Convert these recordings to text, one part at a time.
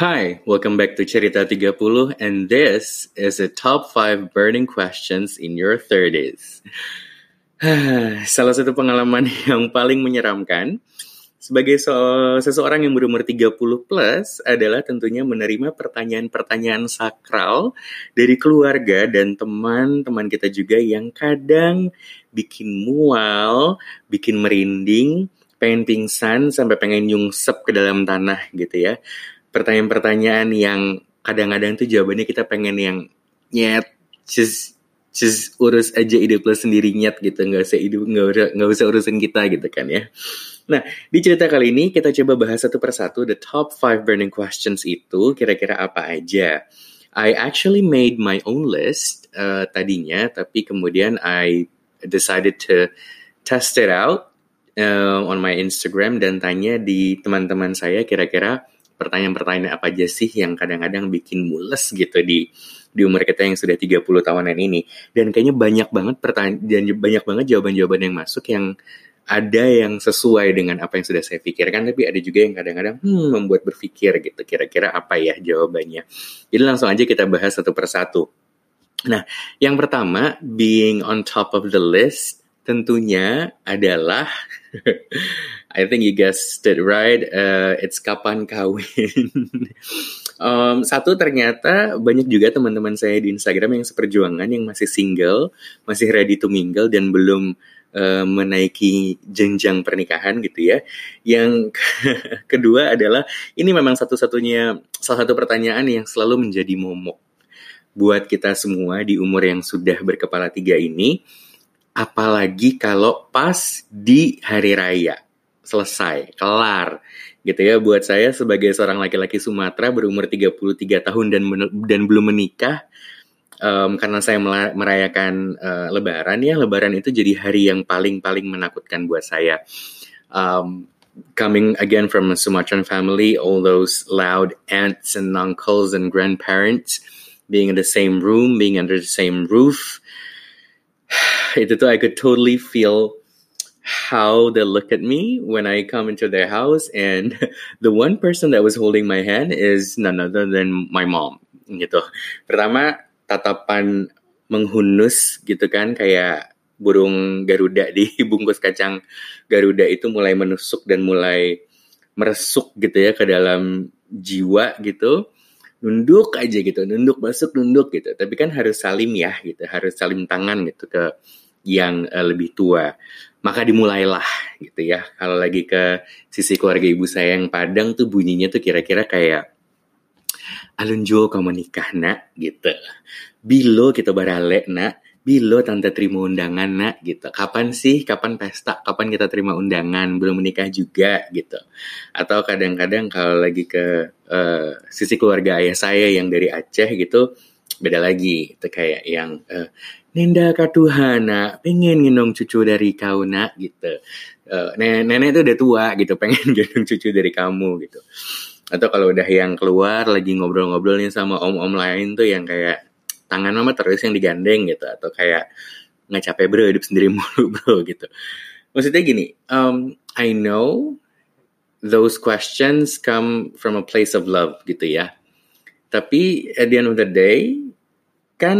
Hi, welcome back to Cerita 30 and this is the top 5 burning questions in your 30s. Salah satu pengalaman yang paling menyeramkan sebagai so seseorang yang berumur 30 plus adalah tentunya menerima pertanyaan-pertanyaan sakral dari keluarga dan teman-teman kita juga yang kadang bikin mual, bikin merinding, pengen pingsan sampai pengen nyungsep ke dalam tanah gitu ya pertanyaan-pertanyaan yang kadang-kadang tuh jawabannya kita pengen yang nyet just just urus aja hidup lo sendiri nyet gitu. Nggak usah hidup nggak usah nggak usah urusin kita gitu kan ya. Nah di cerita kali ini kita coba bahas satu persatu the top five burning questions itu kira-kira apa aja. I actually made my own list uh, tadinya tapi kemudian I decided to test it out uh, on my Instagram dan tanya di teman-teman saya kira-kira pertanyaan-pertanyaan apa aja sih yang kadang-kadang bikin mules gitu di di umur kita yang sudah 30 tahunan ini. Dan kayaknya banyak banget pertanyaan dan banyak banget jawaban-jawaban yang masuk yang ada yang sesuai dengan apa yang sudah saya pikirkan, tapi ada juga yang kadang-kadang hmm, membuat berpikir gitu, kira-kira apa ya jawabannya. Jadi langsung aja kita bahas satu persatu. Nah, yang pertama, being on top of the list, tentunya adalah I think you guessed it right. Uh, it's kapan kawin. um, satu ternyata banyak juga teman-teman saya di Instagram yang seperjuangan yang masih single, masih ready to mingle dan belum uh, menaiki jenjang pernikahan gitu ya. Yang kedua adalah ini memang satu-satunya salah satu pertanyaan yang selalu menjadi momok buat kita semua di umur yang sudah berkepala tiga ini. Apalagi kalau pas di hari raya selesai, kelar. Gitu ya buat saya sebagai seorang laki-laki Sumatera berumur 33 tahun dan dan belum menikah um, karena saya merayakan uh, lebaran ya, lebaran itu jadi hari yang paling-paling menakutkan buat saya. Um, coming again from a Sumatran family, all those loud aunts and uncles and grandparents being in the same room, being under the same roof, itu tuh I could totally feel how they look at me when I come into their house. And the one person that was holding my hand is none other than my mom. Gitu. Pertama tatapan menghunus gitu kan kayak burung garuda di bungkus kacang garuda itu mulai menusuk dan mulai meresuk gitu ya ke dalam jiwa gitu nunduk aja gitu nunduk masuk nunduk gitu tapi kan harus salim ya gitu harus salim tangan gitu ke yang uh, lebih tua maka dimulailah gitu ya. Kalau lagi ke sisi keluarga ibu saya yang Padang tuh bunyinya tuh kira-kira kayak Alunjo kamu nikah nak gitu. Bilo kita barale nak. Bilo tante terima undangan nak gitu. Kapan sih? Kapan pesta? Kapan kita terima undangan? Belum menikah juga gitu. Atau kadang-kadang kalau lagi ke uh, sisi keluarga ayah saya yang dari Aceh gitu, beda lagi. Itu kayak yang uh, Nenda Katuhana pengen gendong cucu dari kau nak gitu. Uh, nenek, nenek itu udah tua gitu pengen gendong cucu dari kamu gitu. Atau kalau udah yang keluar lagi ngobrol-ngobrol nih sama om-om lain tuh yang kayak tangan mama terus yang digandeng gitu atau kayak nggak capek bro hidup sendiri mulu bro gitu. Maksudnya gini, um, I know those questions come from a place of love gitu ya. Tapi at the end of the day kan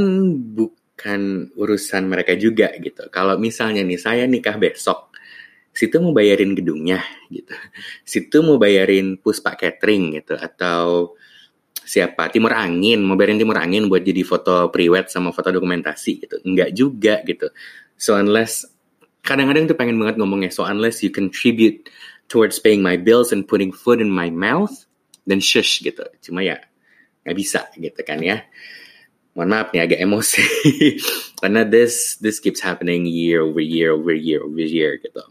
bu bukan urusan mereka juga gitu. Kalau misalnya nih saya nikah besok, situ mau bayarin gedungnya gitu. Situ mau bayarin puspa catering gitu atau siapa Timur Angin mau bayarin Timur Angin buat jadi foto priwet sama foto dokumentasi gitu. Enggak juga gitu. So unless kadang-kadang tuh pengen banget ngomongnya so unless you contribute towards paying my bills and putting food in my mouth then shush gitu. Cuma ya nggak bisa gitu kan ya mohon maaf nih agak emosi karena this this keeps happening year over year over year over year gitu.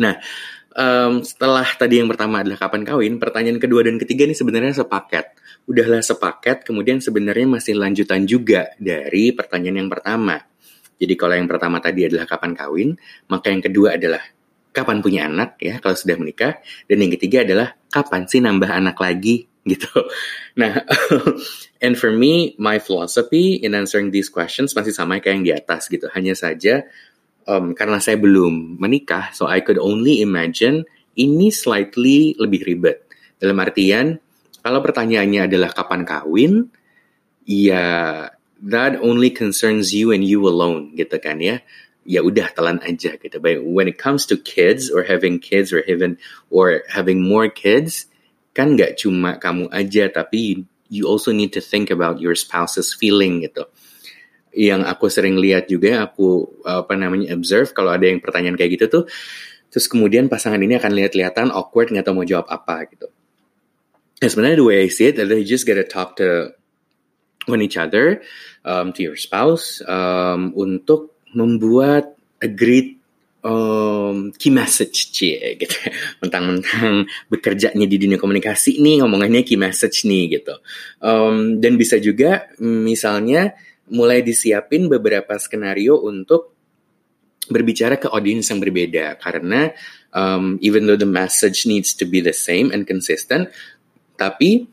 Nah, um, setelah tadi yang pertama adalah kapan kawin, pertanyaan kedua dan ketiga ini sebenarnya sepaket. Udahlah sepaket, kemudian sebenarnya masih lanjutan juga dari pertanyaan yang pertama. Jadi kalau yang pertama tadi adalah kapan kawin, maka yang kedua adalah kapan punya anak ya kalau sudah menikah, dan yang ketiga adalah kapan sih nambah anak lagi gitu. Nah, and for me, my philosophy in answering these questions masih sama kayak yang di atas gitu. Hanya saja um, karena saya belum menikah, so I could only imagine ini slightly lebih ribet. Dalam artian Kalau pertanyaannya adalah kapan kawin, ya that only concerns you and you alone gitu kan ya. Ya udah telan aja gitu. But when it comes to kids or having kids or having or having more kids, kan nggak cuma kamu aja tapi you also need to think about your spouse's feeling gitu. Yang aku sering lihat juga aku apa namanya observe kalau ada yang pertanyaan kayak gitu tuh terus kemudian pasangan ini akan lihat-lihatan awkward nggak tahu mau jawab apa gitu. Nah, sebenarnya the way I see it adalah you just gotta talk to one each other, um, to your spouse, um, untuk membuat agreed um, key message cie gitu mentang-mentang bekerjanya di dunia komunikasi nih ngomongannya key message nih gitu um, dan bisa juga misalnya mulai disiapin beberapa skenario untuk berbicara ke audiens yang berbeda karena um, even though the message needs to be the same and consistent tapi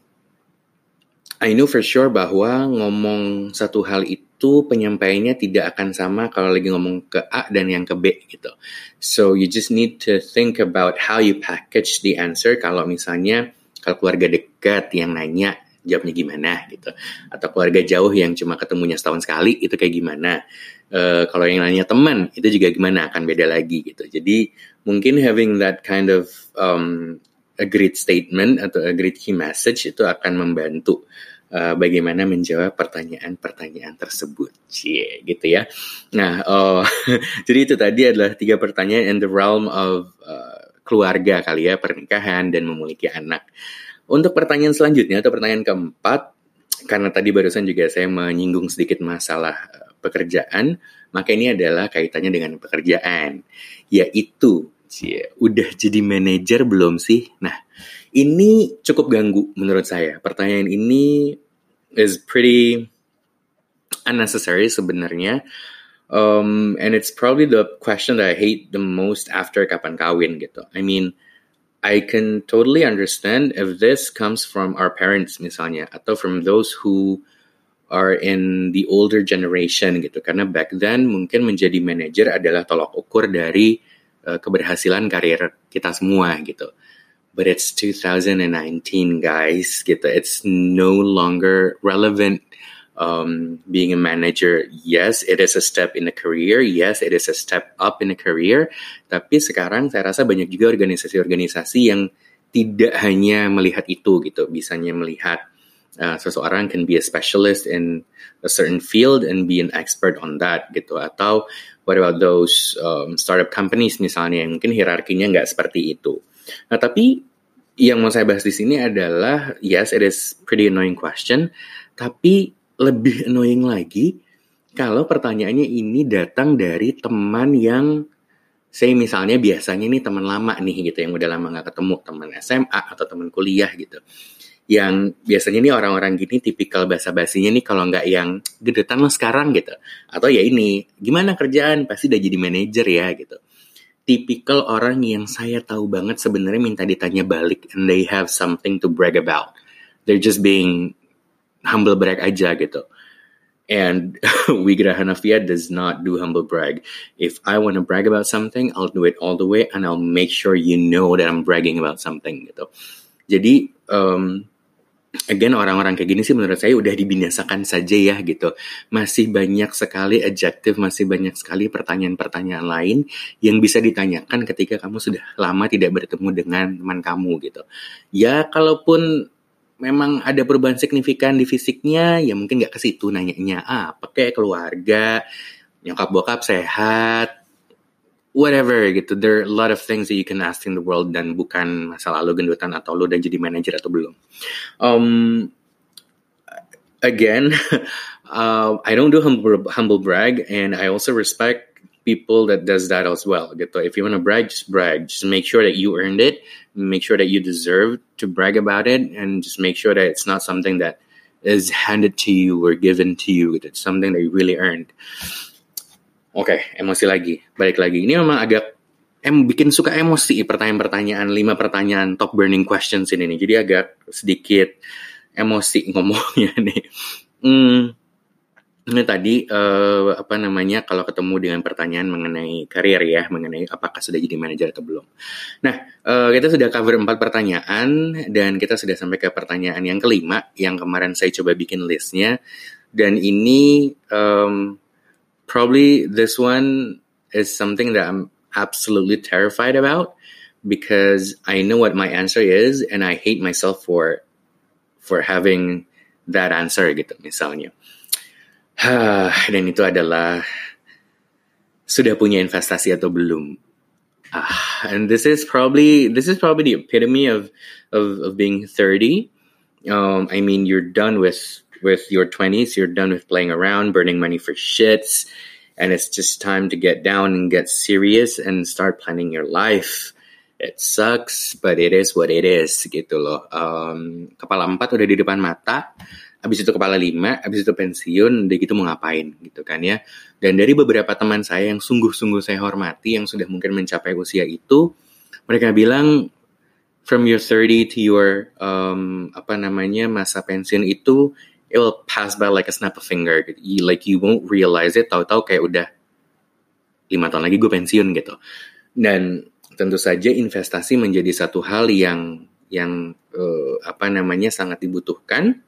I know for sure bahwa ngomong satu hal itu penyampaiannya tidak akan sama kalau lagi ngomong ke A dan yang ke B gitu. So you just need to think about how you package the answer kalau misalnya kalau keluarga dekat yang nanya jawabnya gimana gitu. Atau keluarga jauh yang cuma ketemunya setahun sekali itu kayak gimana. Uh, kalau yang nanya teman itu juga gimana akan beda lagi gitu. Jadi mungkin having that kind of um, a great statement atau a great key message itu akan membantu uh, bagaimana menjawab pertanyaan-pertanyaan tersebut, Cie, gitu ya. Nah, uh, jadi itu tadi adalah tiga pertanyaan in the realm of uh, keluarga kali ya, pernikahan dan memiliki anak. Untuk pertanyaan selanjutnya atau pertanyaan keempat, karena tadi barusan juga saya menyinggung sedikit masalah pekerjaan, maka ini adalah kaitannya dengan pekerjaan, yaitu Cie, udah jadi manajer belum sih? Nah, ini cukup ganggu menurut saya. Pertanyaan ini is pretty unnecessary sebenarnya. Um, and it's probably the question that I hate the most after kapan kawin gitu. I mean, I can totally understand if this comes from our parents misalnya atau from those who are in the older generation gitu. Karena back then mungkin menjadi manager adalah tolok ukur dari uh, keberhasilan karir kita semua gitu. But it's 2019 guys gitu. It's no longer relevant um, being a manager. Yes, it is a step in a career. Yes, it is a step up in a career. Tapi sekarang saya rasa banyak juga organisasi-organisasi yang tidak hanya melihat itu gitu, bisanya melihat uh, seseorang can be a specialist in a certain field and be an expert on that gitu atau What about those um, startup companies misalnya yang mungkin hierarkinya nggak seperti itu. Nah tapi yang mau saya bahas di sini adalah yes it is pretty annoying question, tapi lebih annoying lagi kalau pertanyaannya ini datang dari teman yang saya misalnya biasanya ini teman lama nih gitu yang udah lama nggak ketemu teman SMA atau teman kuliah gitu. Yang biasanya nih orang-orang gini tipikal bahasa basinya nih kalau nggak yang gedetan lo sekarang gitu. Atau ya ini gimana kerjaan? Pasti udah jadi manajer ya gitu. Tipikal orang yang saya tahu banget sebenarnya minta ditanya balik and they have something to brag about. They're just being humble brag aja gitu and Wigra Hanafia does not do humble brag. If I want to brag about something, I'll do it all the way and I'll make sure you know that I'm bragging about something gitu. Jadi um, again orang-orang kayak gini sih menurut saya udah dibinasakan saja ya gitu. Masih banyak sekali adjektif, masih banyak sekali pertanyaan-pertanyaan lain yang bisa ditanyakan ketika kamu sudah lama tidak bertemu dengan teman kamu gitu. Ya kalaupun memang ada perubahan signifikan di fisiknya, ya mungkin nggak ke situ nanyanya. Ah, pakai keluarga, nyokap bokap sehat, whatever gitu. There are a lot of things that you can ask in the world dan bukan masalah lo gendutan atau lo udah jadi manajer atau belum. Um, again, uh, I don't do humble, humble brag, and I also respect people that does that as well. Gitu. If you want to brag, just brag. Just make sure that you earned it. Make sure that you deserve to brag about it, and just make sure that it's not something that is handed to you or given to you. It's something that you really earned. Oke, okay, emosi lagi. Balik lagi. Ini memang agak em bikin suka emosi pertanyaan-pertanyaan lima pertanyaan top burning questions ini nih. Jadi agak sedikit emosi ngomongnya nih. Hmm. Ini tadi uh, apa namanya kalau ketemu dengan pertanyaan mengenai karir ya, mengenai apakah sudah jadi manajer atau belum. Nah, uh, kita sudah cover empat pertanyaan dan kita sudah sampai ke pertanyaan yang kelima yang kemarin saya coba bikin listnya dan ini um, probably this one is something that I'm absolutely terrified about because I know what my answer is and I hate myself for for having that answer gitu misalnya. Dan itu adalah sudah punya investasi atau belum. Uh, and this is probably this is probably the epitome of of, of being 30. Um, I mean, you're done with with your 20s. You're done with playing around, burning money for shits, and it's just time to get down and get serious and start planning your life. It sucks, but it is what it is gitu loh. Um, kepala empat udah di depan mata habis itu kepala lima, habis itu pensiun, udah gitu mau ngapain gitu kan ya. Dan dari beberapa teman saya yang sungguh-sungguh saya hormati yang sudah mungkin mencapai usia itu, mereka bilang from your 30 to your um, apa namanya masa pensiun itu it will pass by like a snap of finger. You, like you won't realize it, tahu-tahu kayak udah lima tahun lagi gue pensiun gitu. Dan tentu saja investasi menjadi satu hal yang yang uh, apa namanya sangat dibutuhkan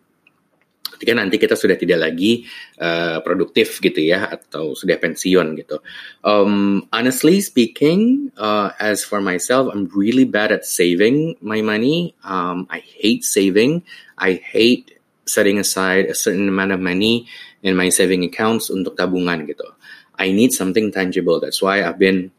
ketika nanti kita sudah tidak lagi uh, produktif gitu ya atau sudah pensiun gitu. Um, honestly speaking, uh, as for myself, I'm really bad at saving my money. Um, I hate saving. I hate setting aside a certain amount of money in my saving accounts untuk tabungan gitu. I need something tangible. That's why I've been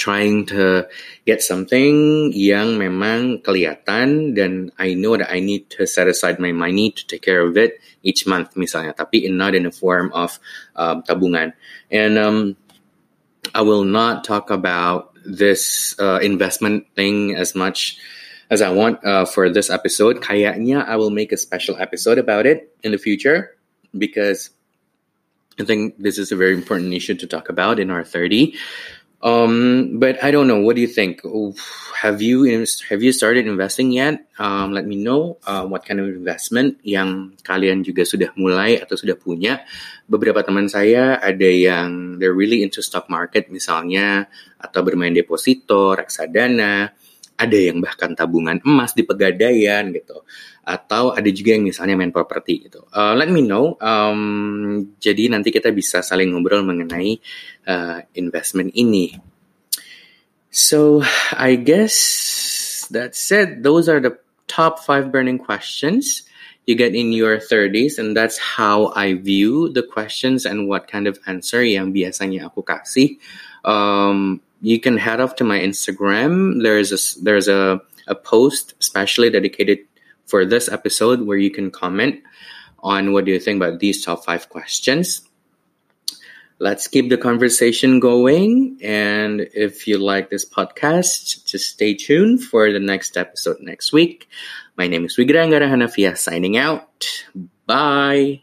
trying to get something yang memang kelihatan dan I know that I need to set aside my money to take care of it each month misalnya, tapi in, not in the form of um, tabungan. And um, I will not talk about this uh, investment thing as much as I want uh, for this episode. Kayaknya I will make a special episode about it in the future because I think this is a very important issue to talk about in our 30. Um, but I don't know. What do you think? Have you have you started investing yet? Um, let me know uh, what kind of investment yang kalian juga sudah mulai atau sudah punya. Beberapa teman saya ada yang they're really into stock market misalnya atau bermain deposito, reksadana. Ada yang bahkan tabungan emas di pegadaian gitu. Atau ada juga yang misalnya main properti gitu. Uh, let me know. Um, jadi nanti kita bisa saling ngobrol mengenai uh, investment ini. So I guess that's it. Those are the top five burning questions you get in your 30s and that's how I view the questions and what kind of answer yang biasanya aku kasih. Um, you can head off to my Instagram. There's a there's a a post specially dedicated for this episode where you can comment on what do you think about these top five questions. Let's keep the conversation going. And if you like this podcast, just stay tuned for the next episode next week. My name is Wigrangara Hanafia signing out. Bye.